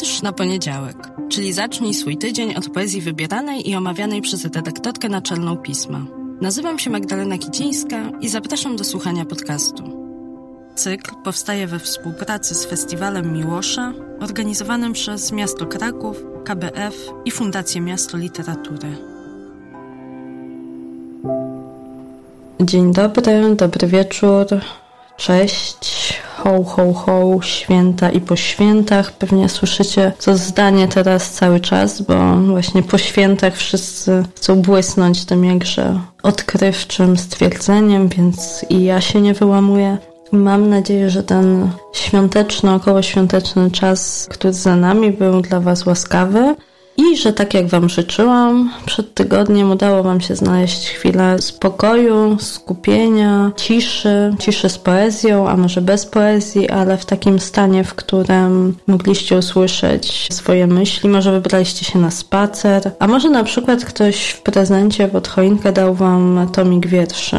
Wiersz na poniedziałek, czyli zacznij swój tydzień od poezji wybieranej i omawianej przez redaktorkę naczelną pisma. Nazywam się Magdalena Kicińska i zapraszam do słuchania podcastu. Cykl powstaje we współpracy z Festiwalem Miłosza, organizowanym przez Miasto Kraków, KBF i Fundację Miasto Literatury. Dzień dobry, dobry wieczór, cześć, ho, ho, ho, święta i po świętach. Pewnie słyszycie to zdanie teraz cały czas, bo właśnie po świętach wszyscy chcą błysnąć tym jakże odkrywczym stwierdzeniem, więc i ja się nie wyłamuję. Mam nadzieję, że ten świąteczny, okołoświąteczny czas, który za nami był dla Was łaskawy i że tak jak Wam życzyłam, przed tygodniem udało Wam się znaleźć chwilę spokoju, skupienia, ciszy, ciszy z poezją, a może bez poezji, ale w takim stanie, w którym mogliście usłyszeć swoje myśli. Może wybraliście się na spacer, a może na przykład ktoś w prezencie pod choinkę dał Wam tomik wierszy.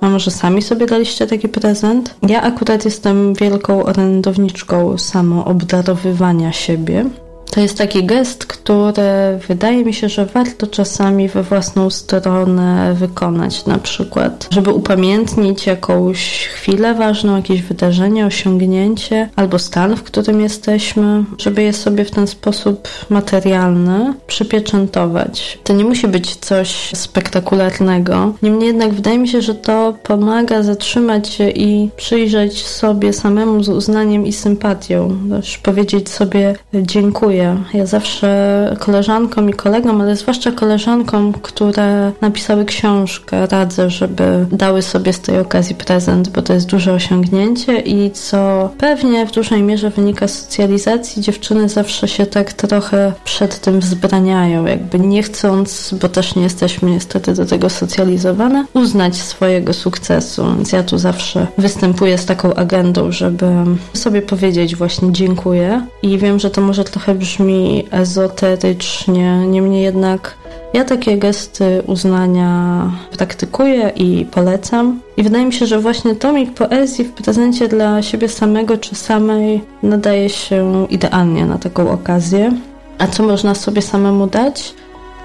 A może sami sobie daliście taki prezent? Ja akurat jestem wielką orędowniczką samoobdarowywania siebie. To jest taki gest, który wydaje mi się, że warto czasami we własną stronę wykonać, na przykład, żeby upamiętnić jakąś chwilę ważną, jakieś wydarzenie, osiągnięcie albo stan, w którym jesteśmy, żeby je sobie w ten sposób materialny przypieczętować. To nie musi być coś spektakularnego, niemniej jednak wydaje mi się, że to pomaga zatrzymać się i przyjrzeć sobie samemu z uznaniem i sympatią, też powiedzieć sobie dziękuję ja zawsze koleżankom i kolegom, ale zwłaszcza koleżankom, które napisały książkę, radzę, żeby dały sobie z tej okazji prezent, bo to jest duże osiągnięcie i co pewnie w dużej mierze wynika z socjalizacji. Dziewczyny zawsze się tak trochę przed tym wzbraniają, jakby nie chcąc, bo też nie jesteśmy niestety do tego socjalizowane, uznać swojego sukcesu. Więc ja tu zawsze występuję z taką agendą, żeby sobie powiedzieć właśnie dziękuję i wiem, że to może trochę brzmi brzmi ezoterycznie, niemniej jednak ja takie gesty uznania praktykuję i polecam. I wydaje mi się, że właśnie tomik poezji w prezencie dla siebie samego czy samej nadaje się idealnie na taką okazję. A co można sobie samemu dać?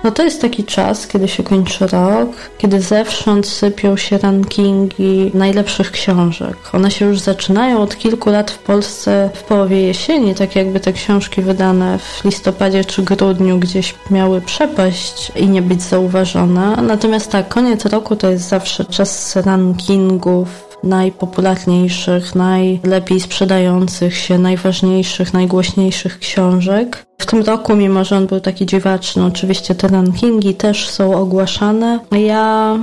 No to jest taki czas, kiedy się kończy rok, kiedy zewsząd sypią się rankingi najlepszych książek. One się już zaczynają od kilku lat w Polsce w połowie jesieni, tak jakby te książki wydane w listopadzie czy grudniu gdzieś miały przepaść i nie być zauważone. Natomiast tak, koniec roku to jest zawsze czas rankingów najpopularniejszych, najlepiej sprzedających się, najważniejszych, najgłośniejszych książek. W tym roku, mimo że on był taki dziwaczny, oczywiście te rankingi też są ogłaszane. Ja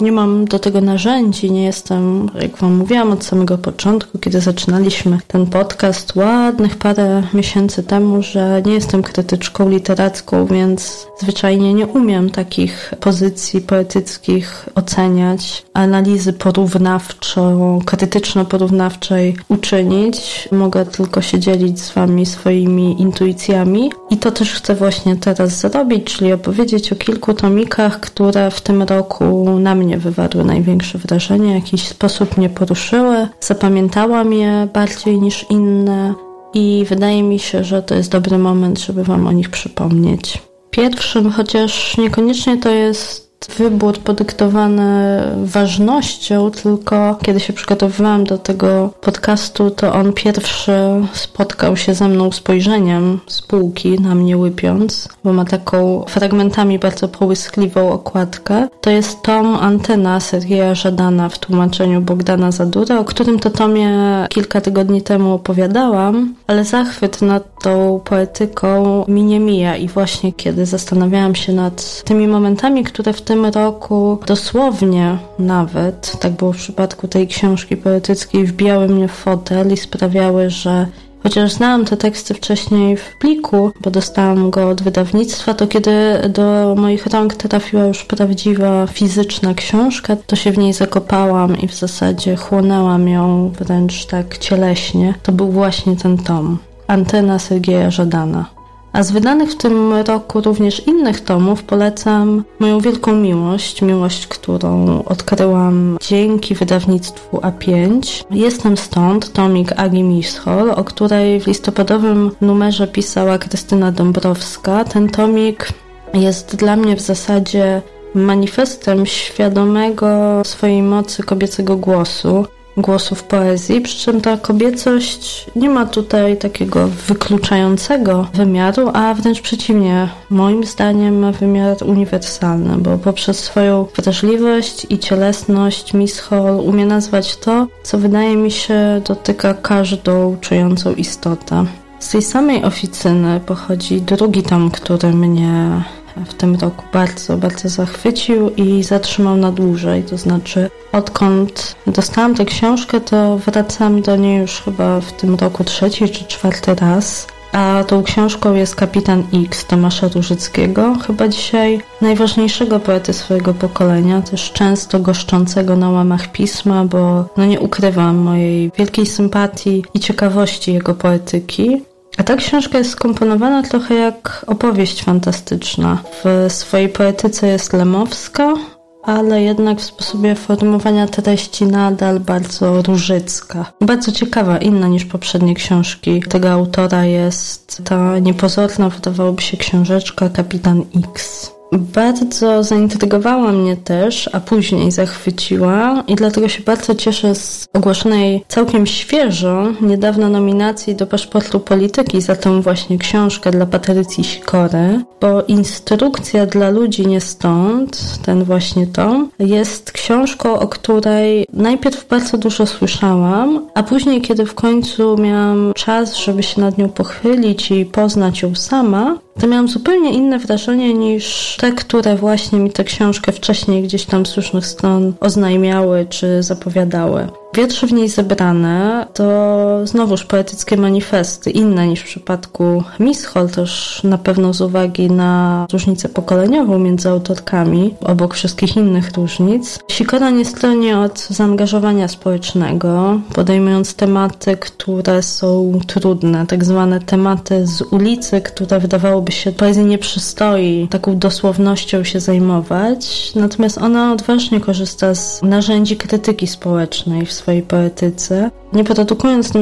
nie mam do tego narzędzi, nie jestem, jak Wam mówiłam od samego początku, kiedy zaczynaliśmy ten podcast ładnych parę miesięcy temu, że nie jestem krytyczką literacką, więc zwyczajnie nie umiem takich pozycji poetyckich oceniać, analizy porównawczo, krytyczno-porównawczej uczynić. Mogę tylko się dzielić z Wami swoimi intuicjami i to też chcę właśnie teraz zrobić, czyli opowiedzieć o kilku tomikach, które w tym roku na mnie wywarły największe wrażenie, w jakiś sposób mnie poruszyły. Zapamiętałam je bardziej niż inne i wydaje mi się, że to jest dobry moment, żeby Wam o nich przypomnieć. Pierwszym, chociaż niekoniecznie to jest wybór podyktowany ważnością, tylko kiedy się przygotowywałam do tego podcastu, to on pierwszy spotkał się ze mną spojrzeniem z półki, na mnie łypiąc, bo ma taką fragmentami bardzo połyskliwą okładkę. To jest tom Antena Sergeja Żadana w tłumaczeniu Bogdana Zadury, o którym to tomie kilka tygodni temu opowiadałam, ale zachwyt nad tą poetyką mi nie mija i właśnie kiedy zastanawiałam się nad tymi momentami, które w tym roku dosłownie nawet, tak było w przypadku tej książki poetyckiej, wbijały mnie w fotel i sprawiały, że Chociaż znałam te teksty wcześniej w pliku, bo dostałam go od wydawnictwa, to kiedy do moich rąk trafiła już prawdziwa fizyczna książka, to się w niej zakopałam i w zasadzie chłonęłam ją wręcz tak cieleśnie. To był właśnie ten tom. Antena Sergieja Żadana. A z wydanych w tym roku również innych tomów polecam moją wielką miłość, miłość, którą odkryłam dzięki wydawnictwu A5. Jestem stąd, tomik Agi Mishol, o której w listopadowym numerze pisała Krystyna Dąbrowska. Ten tomik jest dla mnie w zasadzie manifestem świadomego swojej mocy kobiecego głosu głosów poezji, przy czym ta kobiecość nie ma tutaj takiego wykluczającego wymiaru, a wręcz przeciwnie, moim zdaniem ma wymiar uniwersalny, bo poprzez swoją wrażliwość i cielesność Miss Hall umie nazwać to, co wydaje mi się dotyka każdą czującą istotę. Z tej samej oficyny pochodzi drugi tom, który mnie w tym roku bardzo, bardzo zachwycił i zatrzymał na dłużej. To znaczy, odkąd dostałam tę książkę, to wracam do niej już chyba w tym roku trzeci czy czwarty raz. A tą książką jest Kapitan X Tomasza Różyckiego, chyba dzisiaj najważniejszego poety swojego pokolenia, też często goszczącego na łamach pisma, bo no nie ukrywam mojej wielkiej sympatii i ciekawości jego poetyki. A ta książka jest skomponowana trochę jak opowieść fantastyczna. W swojej poetyce jest lemowska, ale jednak w sposobie formułowania treści nadal bardzo różycka. Bardzo ciekawa, inna niż poprzednie książki. Tego autora jest ta niepozorna, wydawałoby się, książeczka Kapitan X. Bardzo zaintrygowała mnie też, a później zachwyciła i dlatego się bardzo cieszę z ogłoszonej całkiem świeżo niedawno nominacji do paszportu polityki za tą właśnie książkę dla Patrycji Sikory, bo instrukcja dla ludzi nie stąd, ten właśnie tom, jest książką, o której najpierw bardzo dużo słyszałam, a później, kiedy w końcu miałam czas, żeby się nad nią pochylić i poznać ją sama, to miałam zupełnie inne wrażenie niż te, które właśnie mi tę książkę wcześniej gdzieś tam z różnych stron oznajmiały czy zapowiadały. Wiersze w niej zebrane to znowuż poetyckie manifesty, inne niż w przypadku Miss Hall, też na pewno z uwagi na różnicę pokoleniową między autorkami, obok wszystkich innych różnic. Sikora nie stroni od zaangażowania społecznego, podejmując tematy, które są trudne, tak zwane tematy z ulicy, które wydawałoby się poezji nie przystoi taką dosłownością się zajmować, natomiast ona odważnie korzysta z narzędzi krytyki społecznej w swojej poetyce, nie produkując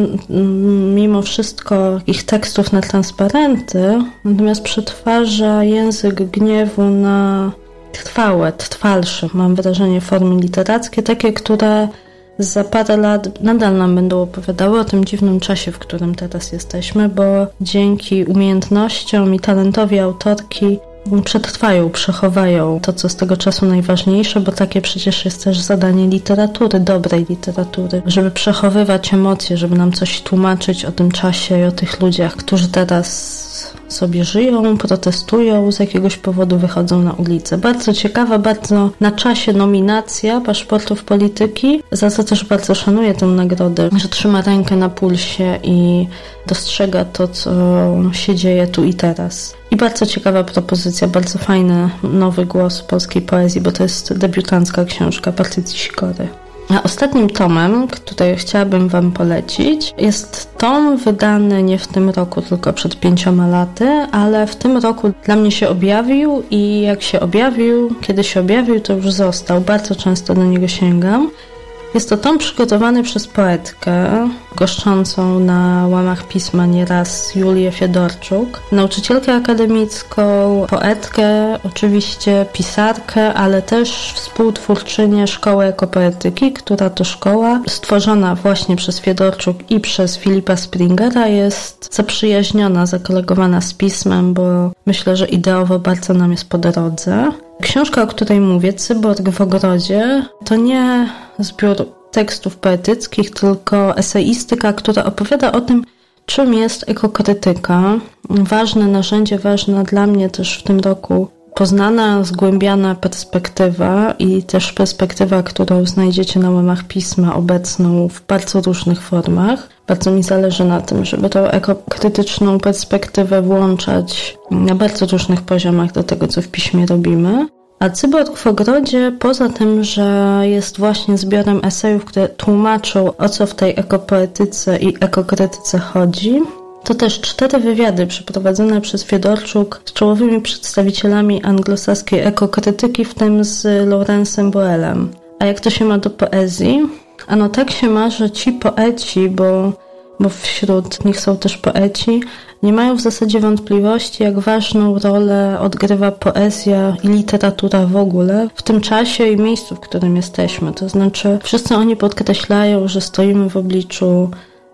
mimo wszystko ich tekstów na transparenty, natomiast przetwarza język gniewu na trwałe, trwalsze, mam wrażenie, formy literackie, takie, które za parę lat nadal nam będą opowiadały o tym dziwnym czasie, w którym teraz jesteśmy, bo dzięki umiejętnościom i talentowi autorki przetrwają, przechowają to, co z tego czasu najważniejsze, bo takie przecież jest też zadanie literatury, dobrej literatury, żeby przechowywać emocje, żeby nam coś tłumaczyć o tym czasie i o tych ludziach, którzy teraz sobie żyją, protestują, z jakiegoś powodu wychodzą na ulicę. Bardzo ciekawa, bardzo na czasie nominacja paszportów polityki, za co też bardzo szanuję tę nagrodę, że trzyma rękę na pulsie i dostrzega to, co się dzieje tu i teraz. I bardzo ciekawa propozycja, bardzo fajny nowy głos polskiej poezji, bo to jest debiutancka książka Patrycji Sikory. A ostatnim tomem, który chciałabym Wam polecić, jest tom wydany nie w tym roku, tylko przed pięcioma laty, ale w tym roku dla mnie się objawił i jak się objawił, kiedy się objawił, to już został. Bardzo często do niego sięgam. Jest to tom przygotowany przez poetkę, goszczącą na łamach pisma nieraz Julię Fiedorczuk, nauczycielkę akademicką, poetkę, oczywiście pisarkę, ale też współtwórczynię Szkoły Ekopoetyki, która to szkoła, stworzona właśnie przez Fiedorczuk i przez Filipa Springera, jest zaprzyjaźniona, zakolegowana z pismem, bo myślę, że ideowo bardzo nam jest po drodze. Książka, o której mówię, Cyborg w ogrodzie, to nie zbiór tekstów poetyckich, tylko eseistyka, która opowiada o tym, czym jest ekokrytyka. Ważne narzędzie, ważna dla mnie też w tym roku poznana, zgłębiana perspektywa i też perspektywa, którą znajdziecie na łamach pisma obecną w bardzo różnych formach. Bardzo mi zależy na tym, żeby tą ekokrytyczną perspektywę włączać na bardzo różnych poziomach do tego, co w piśmie robimy. A Cyborg w ogrodzie, poza tym, że jest właśnie zbiorem esejów, które tłumaczą, o co w tej ekopoetyce i ekokrytyce chodzi, To też cztery wywiady przeprowadzone przez Fiedorczuk z czołowymi przedstawicielami anglosaskiej ekokrytyki, w tym z Lawrence'em Boelem. A jak to się ma do poezji? Ano tak się ma, że ci poeci, bo, bo wśród nich są też poeci, nie mają w zasadzie wątpliwości, jak ważną rolę odgrywa poezja i literatura w ogóle w tym czasie i miejscu, w którym jesteśmy. To znaczy, wszyscy oni podkreślają, że stoimy w obliczu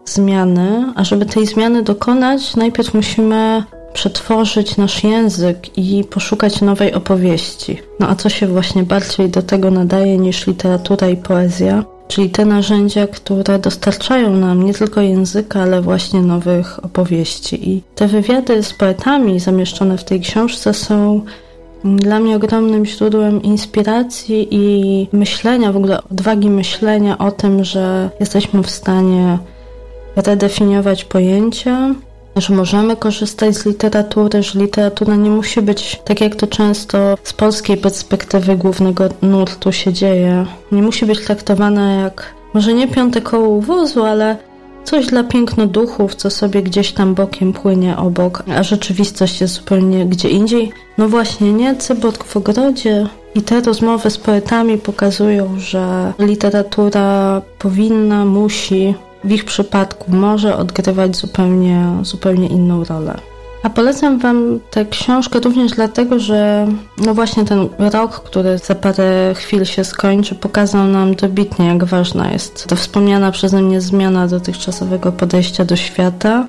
zmiany, a żeby tej zmiany dokonać, najpierw musimy przetworzyć nasz język i poszukać nowej opowieści. No a co się właśnie bardziej do tego nadaje niż literatura i poezja? Czyli te narzędzia, które dostarczają nam nie tylko języka, ale właśnie nowych opowieści. I te wywiady z poetami zamieszczone w tej książce są dla mnie ogromnym źródłem inspiracji i myślenia, w ogóle odwagi myślenia o tym, że jesteśmy w stanie redefiniować pojęcia, że możemy korzystać z literatury, że literatura nie musi być, tak jak to często z polskiej perspektywy głównego nurtu się dzieje, nie musi być traktowana jak, może nie piąte koło wozu, ale coś dla pięknoduchów, co sobie gdzieś tam bokiem płynie obok, a rzeczywistość jest zupełnie gdzie indziej. No właśnie, nie? Cyborg w ogrodzie i te rozmowy z poetami pokazują, że literatura powinna, musi w ich przypadku może odgrywać zupełnie, zupełnie inną rolę. A polecam Wam tę książkę również dlatego, że no właśnie ten rok, który za parę chwil się skończy, pokazał nam dobitnie, jak ważna jest ta wspomniana przeze mnie zmiana dotychczasowego podejścia do świata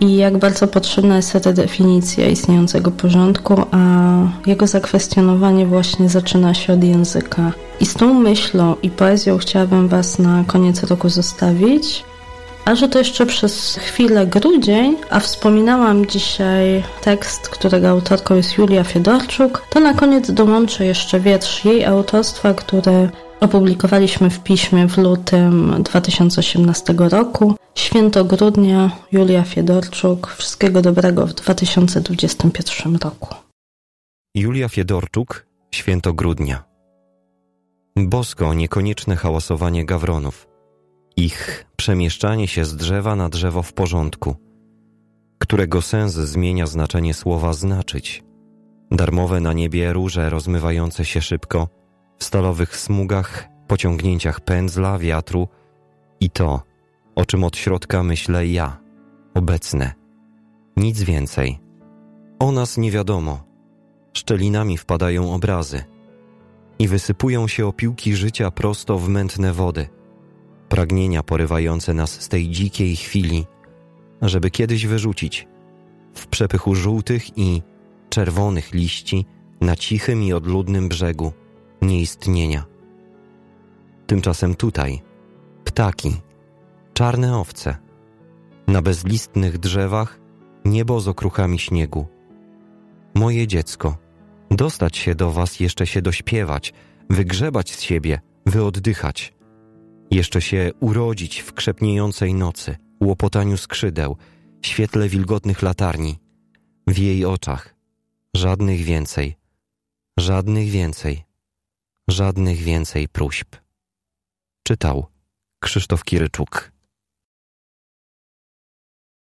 i jak bardzo potrzebna jest redefinicja istniejącego porządku, a jego zakwestionowanie właśnie zaczyna się od języka. I z tą myślą i poezją chciałabym Was na koniec roku zostawić. A że to jeszcze przez chwilę grudzień, a wspominałam dzisiaj tekst, którego autorką jest Julia Fiedorczuk, to na koniec dołączę jeszcze wiersz jej autorstwa, który opublikowaliśmy w piśmie w lutym 2018 roku. Święto grudnia, Julia Fiedorczuk. Wszystkiego dobrego w 2021 roku. Julia Fiedorczuk, Święto grudnia. Bosko niekonieczne hałasowanie gawronów ich przemieszczanie się z drzewa na drzewo w porządku, którego sens zmienia znaczenie słowa znaczyć. Darmowe na niebie róże rozmywające się szybko, w stalowych smugach, pociągnięciach pędzla, wiatru i to, o czym od środka myślę ja, obecne. Nic więcej. O nas nie wiadomo. Szczelinami wpadają obrazy i wysypują się opiłki życia prosto w mętne wody – pragnienia porywające nas z tej dzikiej chwili, żeby kiedyś wyrzucić w przepychu żółtych i czerwonych liści na cichym i odludnym brzegu nieistnienia. Tymczasem tutaj ptaki, czarne owce, na bezlistnych drzewach niebo z okruchami śniegu. Moje dziecko, dostać się do was, jeszcze się dośpiewać, wygrzebać z siebie, wyoddychać – jeszcze się urodzić w krzepniejącej nocy, łopotaniu skrzydeł, świetle wilgotnych latarni, w jej oczach. Żadnych więcej, żadnych więcej, żadnych więcej próśb. Czytał Krzysztof Kiryczuk.